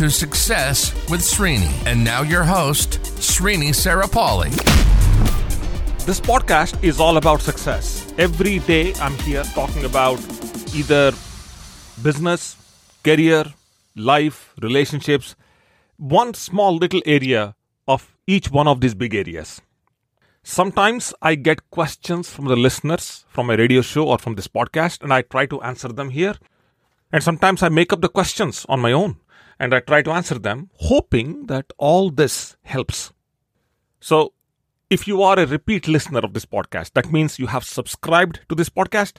to Success with Srini. And now your host, Srini Sarapalli. This podcast is all about success. Every day I'm here talking about either business, career, life, relationships, one small little area of each one of these big areas. Sometimes I get questions from the listeners from my radio show or from this podcast, and I try to answer them here. And sometimes I make up the questions on my own and I try to answer them, hoping that all this helps. So, if you are a repeat listener of this podcast, that means you have subscribed to this podcast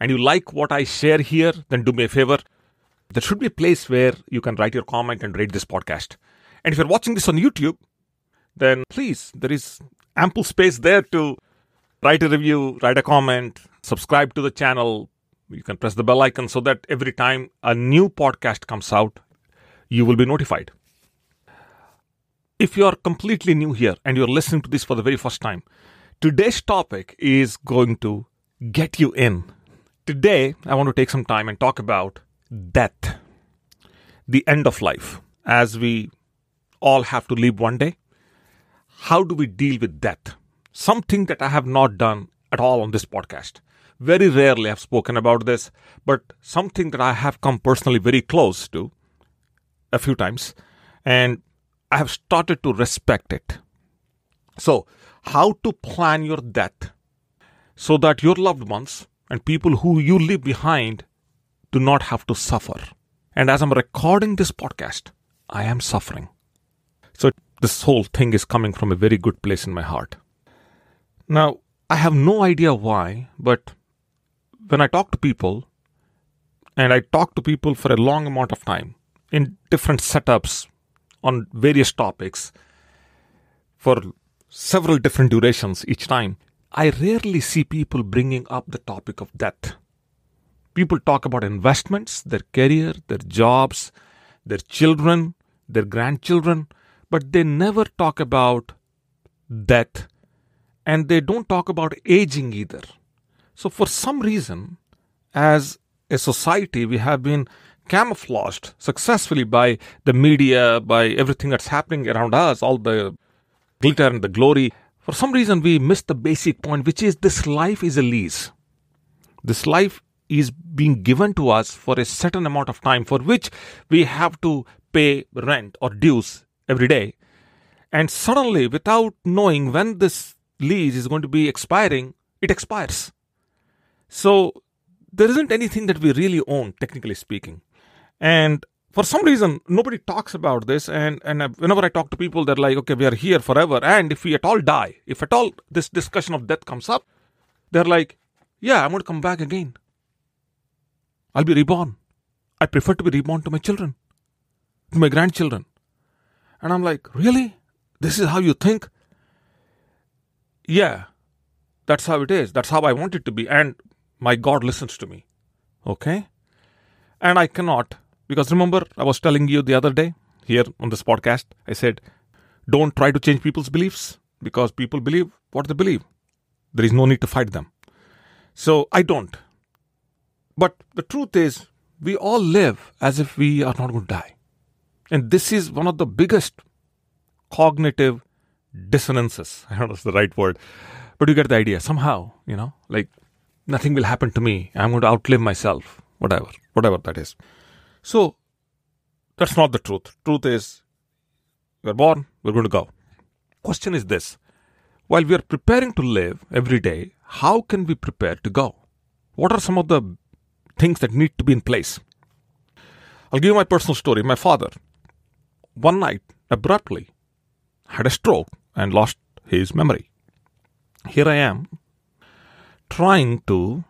and you like what I share here, then do me a favor. There should be a place where you can write your comment and rate this podcast. And if you're watching this on YouTube, then please, there is ample space there to write a review, write a comment, subscribe to the channel. You can press the bell icon so that every time a new podcast comes out, you will be notified. If you are completely new here and you're listening to this for the very first time, today's topic is going to get you in. Today, I want to take some time and talk about death, the end of life, as we all have to leave one day. How do we deal with death? Something that I have not done at all on this podcast. Very rarely I've spoken about this, but something that I have come personally very close to a few times, and I have started to respect it. So, how to plan your death so that your loved ones and people who you leave behind do not have to suffer. And as I'm recording this podcast, I am suffering. So, this whole thing is coming from a very good place in my heart. Now, I have no idea why, but when I talk to people, and I talk to people for a long amount of time in different setups on various topics for several different durations each time, I rarely see people bringing up the topic of death. People talk about investments, their career, their jobs, their children, their grandchildren, but they never talk about death and they don't talk about aging either. So, for some reason, as a society, we have been camouflaged successfully by the media, by everything that's happening around us, all the glitter and the glory. For some reason, we miss the basic point, which is this life is a lease. This life is being given to us for a certain amount of time for which we have to pay rent or dues every day. And suddenly, without knowing when this lease is going to be expiring, it expires. So, there isn't anything that we really own, technically speaking. And for some reason, nobody talks about this. And, and whenever I talk to people, they're like, okay, we are here forever. And if we at all die, if at all this discussion of death comes up, they're like, yeah, I'm going to come back again. I'll be reborn. I prefer to be reborn to my children, to my grandchildren. And I'm like, really? This is how you think? Yeah, that's how it is. That's how I want it to be. And my God listens to me. Okay? And I cannot because remember, I was telling you the other day here on this podcast, I said, don't try to change people's beliefs because people believe what they believe. There is no need to fight them. So I don't. But the truth is, we all live as if we are not going to die. And this is one of the biggest cognitive dissonances. I don't know if it's the right word, but you get the idea. Somehow, you know, like nothing will happen to me. I'm going to outlive myself, whatever, whatever that is. So that's not the truth. Truth is, we're born, we're going to go. Question is this while we are preparing to live every day, how can we prepare to go? What are some of the things that need to be in place? I'll give you my personal story. My father, one night, abruptly, had a stroke and lost his memory. Here I am, trying to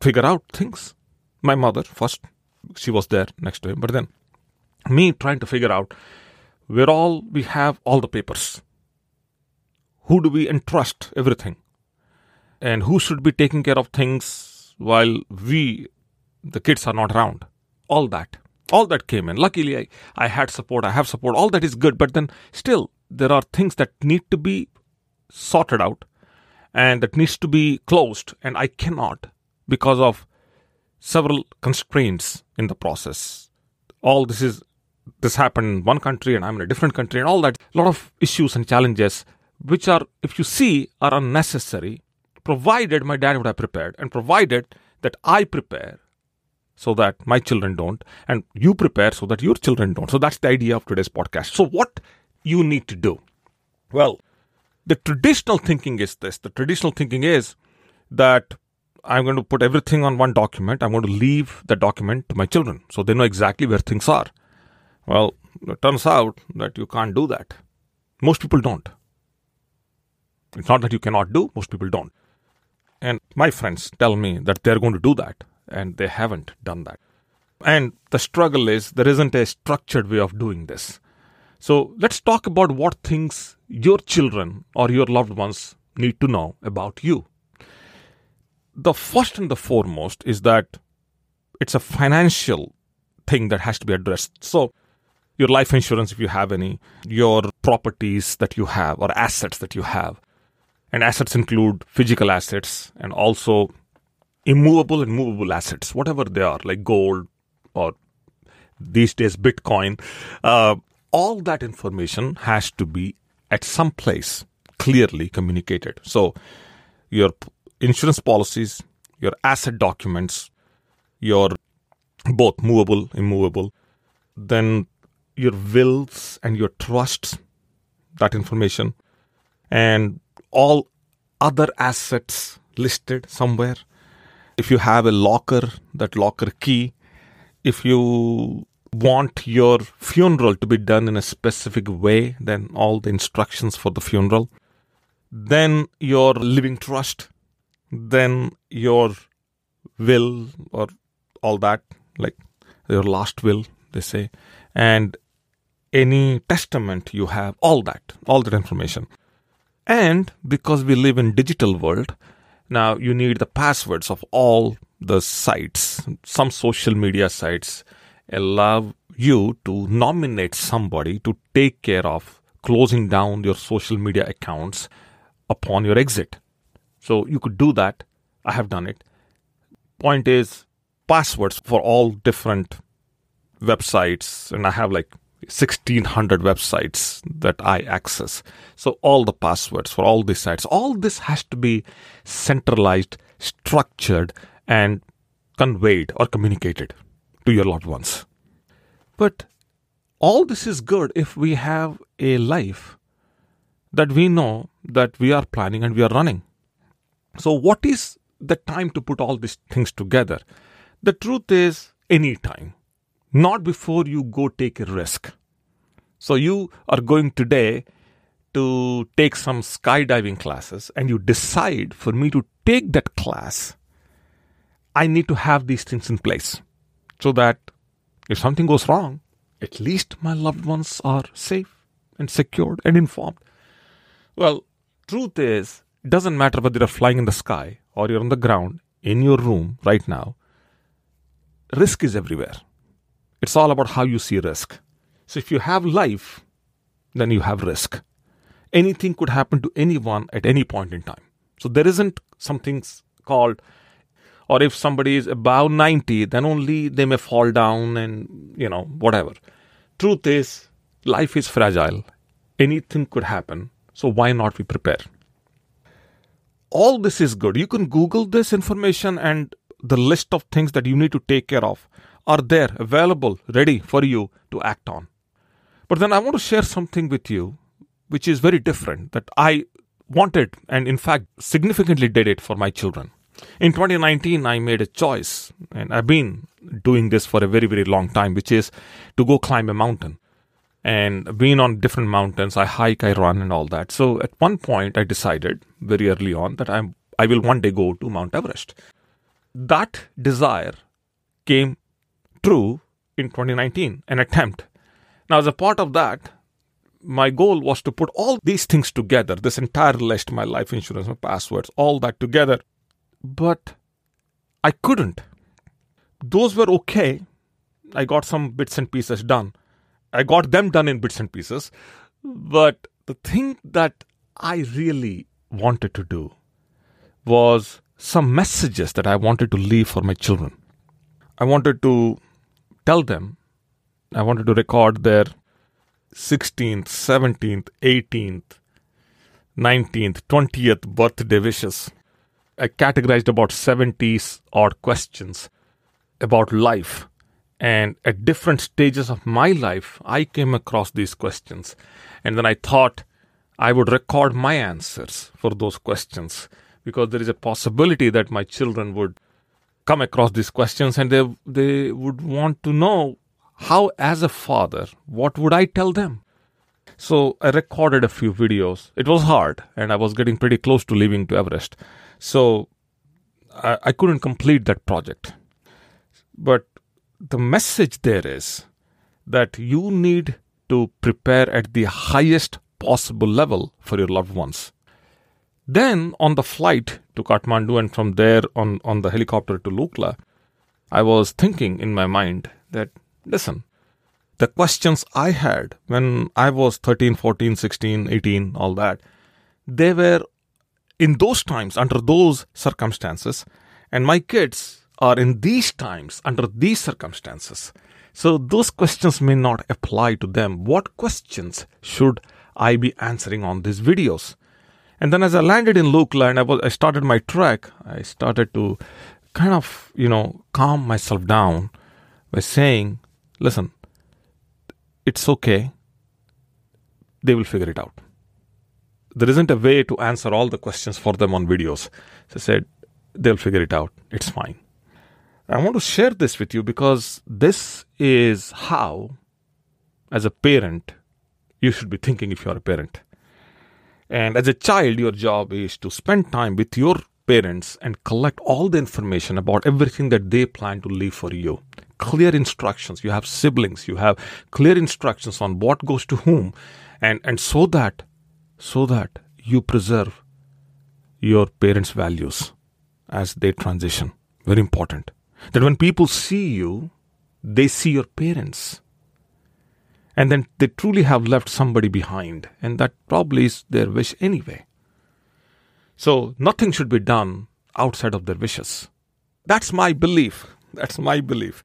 figure out things. My mother, first, she was there next to him. But then me trying to figure out where all we have all the papers. who do we entrust everything? And who should be taking care of things while we, the kids, are not around? All that. All that came in. Luckily, I, I had support, I have support, all that is good. But then still, there are things that need to be sorted out and that needs to be closed. And I cannot because of several constraints in the process. All this is this happened in one country and I'm in a different country and all that. A lot of issues and challenges which are, if you see, are unnecessary, provided my dad would have prepared and provided that I prepare so that my children don't and you prepare so that your children don't. So that's the idea of today's podcast. So what you need to do? Well, the traditional thinking is this. The traditional thinking is that I'm going to put everything on one document. I'm going to leave the document to my children so they know exactly where things are. Well, it turns out that you can't do that. Most people don't. It's not that you cannot do, most people don't. And my friends tell me that they're going to do that, and they haven't done that. And the struggle is there isn't a structured way of doing this. So let's talk about what things your children or your loved ones need to know about you. The first and the foremost is that it's a financial thing that has to be addressed. So, your life insurance, if you have any, your properties that you have or assets that you have. And assets include physical assets and also immovable and movable assets, whatever they are, like gold or these days Bitcoin. Uh, all that information has to be at some place clearly communicated. So, your insurance policies, your asset documents, your both movable, immovable, then your wills and your trusts, that information, and all other assets listed somewhere. If you have a locker, that locker key, if you want your funeral to be done in a specific way, then all the instructions for the funeral, then your living trust, then your will or all that, like your last will, they say, and any testament you have, all that, all that information. And because we live in digital world, now you need the passwords of all the sites. Some social media sites allow you to nominate somebody to take care of closing down your social media accounts upon your exit. So you could do that. I have done it. Point is, passwords for all different websites, and I have like 1600 websites that I access. So, all the passwords for all these sites, all this has to be centralized, structured, and conveyed or communicated to your loved ones. But all this is good if we have a life that we know that we are planning and we are running. So, what is the time to put all these things together? The truth is, any time not before you go take a risk. So you are going today to take some skydiving classes and you decide for me to take that class, I need to have these things in place so that if something goes wrong, at least my loved ones are safe and secured and informed. Well, truth is, doesn't matter whether you're flying in the sky or you're on the ground in your room right now, risk is everywhere. It's all about how you see risk. So if you have life, then you have risk. Anything could happen to anyone at any point in time. So there isn't something called, or if somebody is above 90, then only they may fall down and, you know, whatever. Truth is, life is fragile. Anything could happen. So why not we prepare? All this is good. You can Google this information and the list of things that you need to take care of are there, available, ready for you to act on. But then I want to share something with you which is very different that I wanted and, in fact, significantly did it for my children. In 2019, I made a choice, and I've been doing this for a very, very long time, which is to go climb a mountain. And being on different mountains, I hike, I run, and all that. So at one point, I decided very early on that I'm, I will one day go to Mount Everest. That desire came true in 2019, an attempt. Now, as a part of that, my goal was to put all these things together this entire list, my life insurance, my passwords, all that together. But I couldn't. Those were okay. I got some bits and pieces done. I got them done in bits and pieces. But the thing that I really wanted to do was some messages that I wanted to leave for my children. I wanted to tell them, I wanted to record their 16th, 17th, 18th, 19th, 20th birthday wishes. I categorized about 70 odd questions about life. And at different stages of my life, I came across these questions. And then I thought I would record my answers for those questions because there is a possibility that my children would come across these questions and they they would want to know how as a father what would i tell them? So i recorded a few videos. It was hard and i was getting pretty close to leaving to everest. So i, I couldn't complete that project. But the message there is that you need to prepare at the highest possible level for your loved ones. Then on the flight to Kathmandu and from there on, on the helicopter to Lukla, I was thinking in my mind that, listen, the questions I had when I was 13, 14, 16, 18, all that, they were in those times, under those circumstances, and my kids are in these times, under these circumstances. So those questions may not apply to them. What questions should I be answering on these videos? And then as I landed in Lukla I was I started my trek, I started to kind of, you know, calm myself down by saying, listen, it's okay. They will figure it out. There isn't a way to answer all the questions for them on videos. So I said, they'll figure it out. It's fine. I want to share this with you because this is how, as a parent, you should be thinking if you're a parent. And as a child, your job is to spend time with your parents and collect all the information about everything that they plan to leave for you. Clear instructions. You have siblings. You have clear instructions on what goes to whom, and and so that so that you preserve your parents' values as they transition. Very important. That when people see you, they see your parents and then they truly have left somebody behind, and that probably is their wish anyway. So nothing should be done outside of their wishes. That's my belief. That's my belief.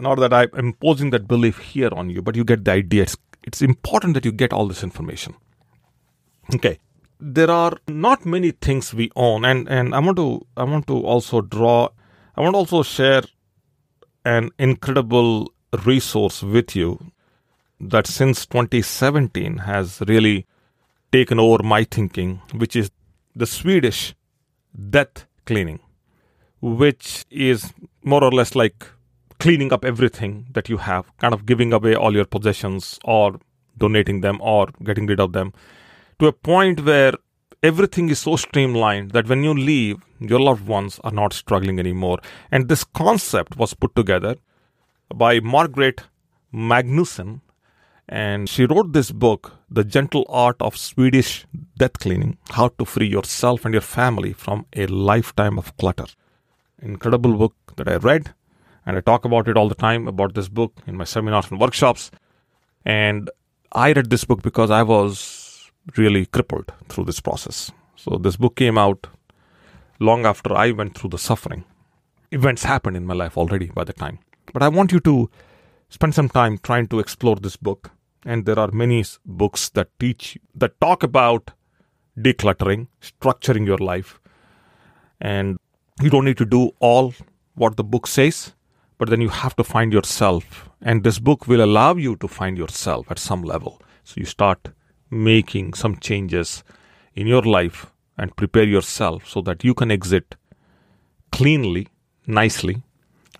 Not that I'm imposing that belief here on you, but you get the idea. It's, it's important that you get all this information. Okay. There are not many things we own, and, and I want to I want to also draw I want to also share an incredible resource with you that since 2017 has really taken over my thinking, which is the Swedish death cleaning, which is more or less like cleaning up everything that you have, kind of giving away all your possessions or donating them or getting rid of them to a point where everything is so streamlined that when you leave, your loved ones are not struggling anymore. And this concept was put together by Margaret Magnusson and she wrote this book, The Gentle Art of Swedish Death Cleaning How to Free Yourself and Your Family from a Lifetime of Clutter. Incredible book that I read, and I talk about it all the time about this book in my seminars and workshops. And I read this book because I was really crippled through this process. So this book came out long after I went through the suffering. Events happened in my life already by the time. But I want you to spend some time trying to explore this book. And there are many books that teach, that talk about decluttering, structuring your life. And you don't need to do all what the book says, but then you have to find yourself. And this book will allow you to find yourself at some level. So you start making some changes in your life and prepare yourself so that you can exit cleanly, nicely.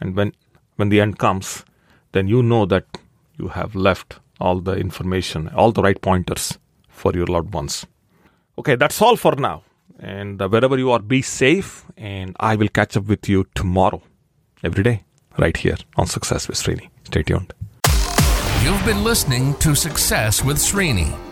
And when, when the end comes, then you know that you have left all the information, all the right pointers for your loved ones. Okay, that's all for now. And uh, wherever you are, be safe. And I will catch up with you tomorrow, every day, right here on Success with Srini. Stay tuned. You've been listening to Success with Srini.